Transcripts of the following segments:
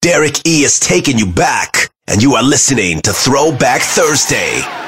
Derek E is taking you back, and you are listening to Throwback Thursday.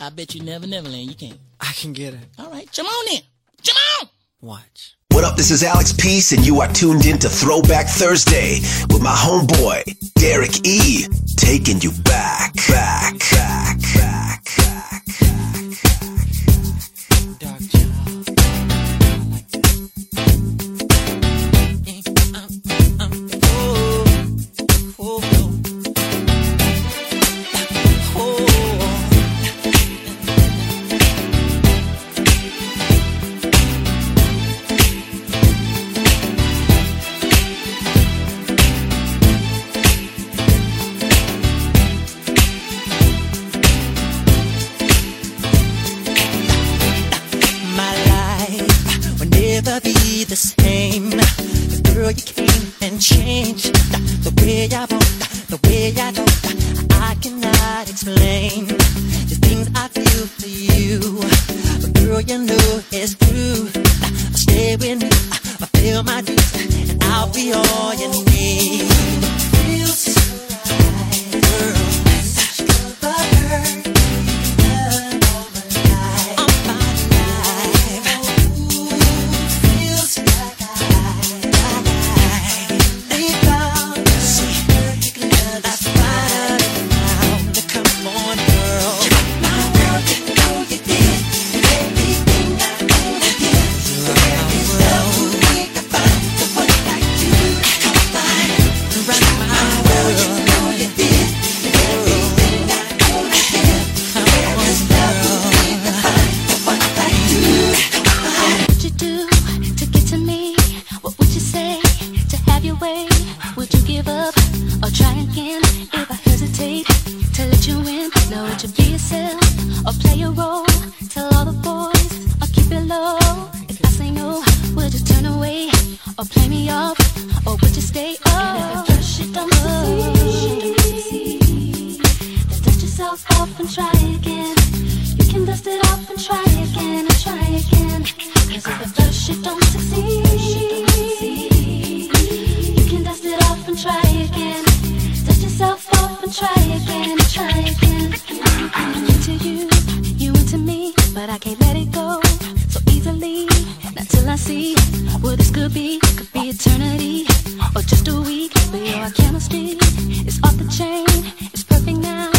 I bet you never, never land. You can't. I can get it. All right, come on in. Come on. Watch. What up? This is Alex Peace, and you are tuned in to Throwback Thursday with my homeboy, Derek E. Taking you back, back, back, back, back. And try again try again. I'm into you, you into me, but I can't let it go so easily. Not till I see what this could be. Could be eternity or just a week. But off the chain. It's perfect now,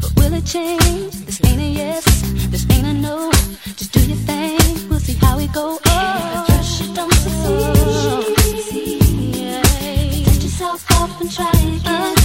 but will it change? This ain't a yes, this ain't a no. Just do your thing, we'll see how it go. Oh, don't yourself off and try again.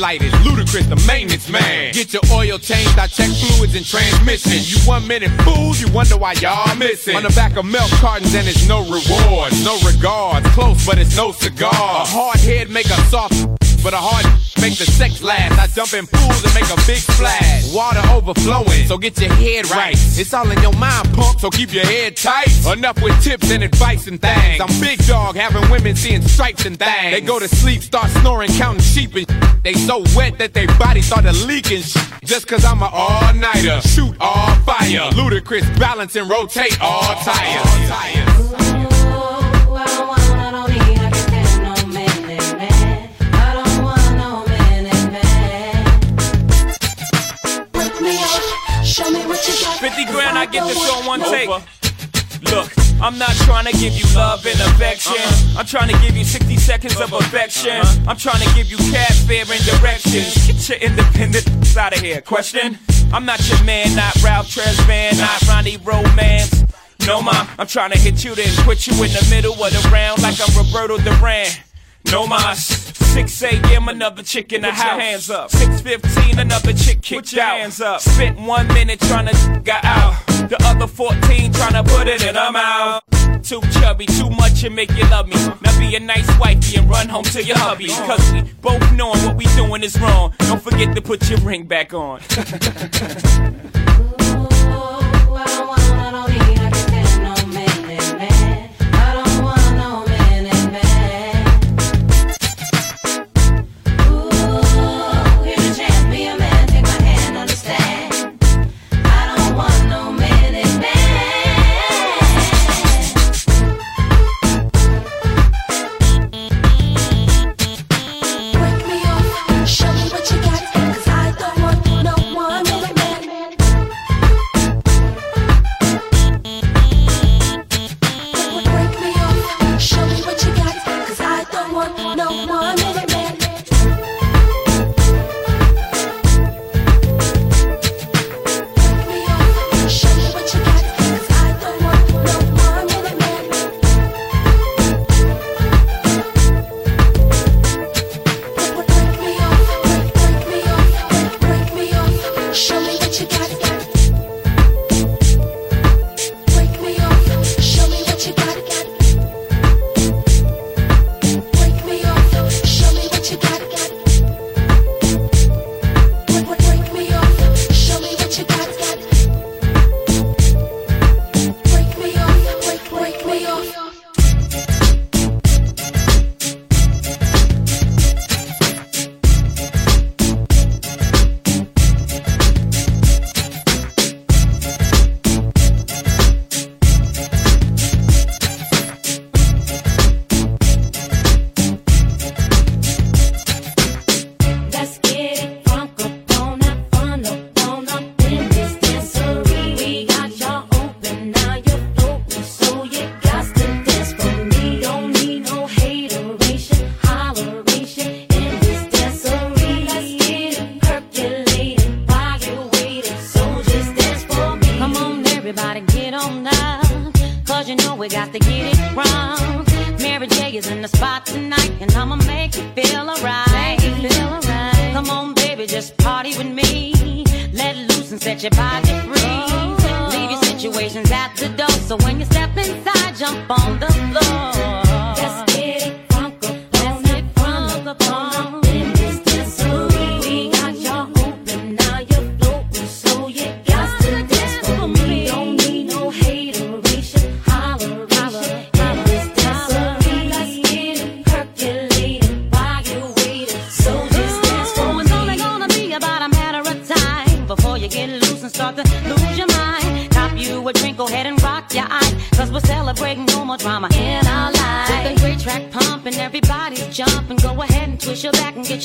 Daylight, it's Ludacris, the maintenance man. Get your oil changed, I check fluids and transmission. You one minute fools, you wonder why y'all missing. On the back of milk cartons and it's no reward, no regards. Close, but it's no cigar. A hard head make a soft, but a hard make the sex last. I jump in pools and make a big splash. Water overflowing, so get your head right. It's all in your mind, punk, so keep your head tight. Enough with tips and advice and things. I'm big dog, having women seeing stripes and things. They go to sleep, start snoring, counting sheep and They so wet that they body started leaking Just cause I'm an all-nighter, shoot all fire. Ludacris, balance and rotate all tires. I get this on one take. Look, I'm not trying to give you love and affection. Uh-huh. I'm trying to give you 60 seconds of uh-huh. affection. Uh-huh. I'm trying to give you cab fare and directions. Get your independence out of here. Question? I'm not your man, not Ralph Tresvant, not Ronnie Romance. No, ma, I'm trying to hit you, then put you in the middle of the round like I'm Roberto Duran. No mas. 6 a.m. another chick in the house. Hands up. 6:15 another chick kicked out. Hands up. Spent one minute trying to got out. The other 14 trying to put it in. I'm. Too chubby, too much and make you love me. Now be a nice wifey and run home to your hubby. Cause we both knowing what we doing is wrong. Don't forget to put your ring back on.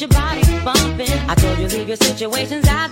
your body bumping. I told you leave your situations out.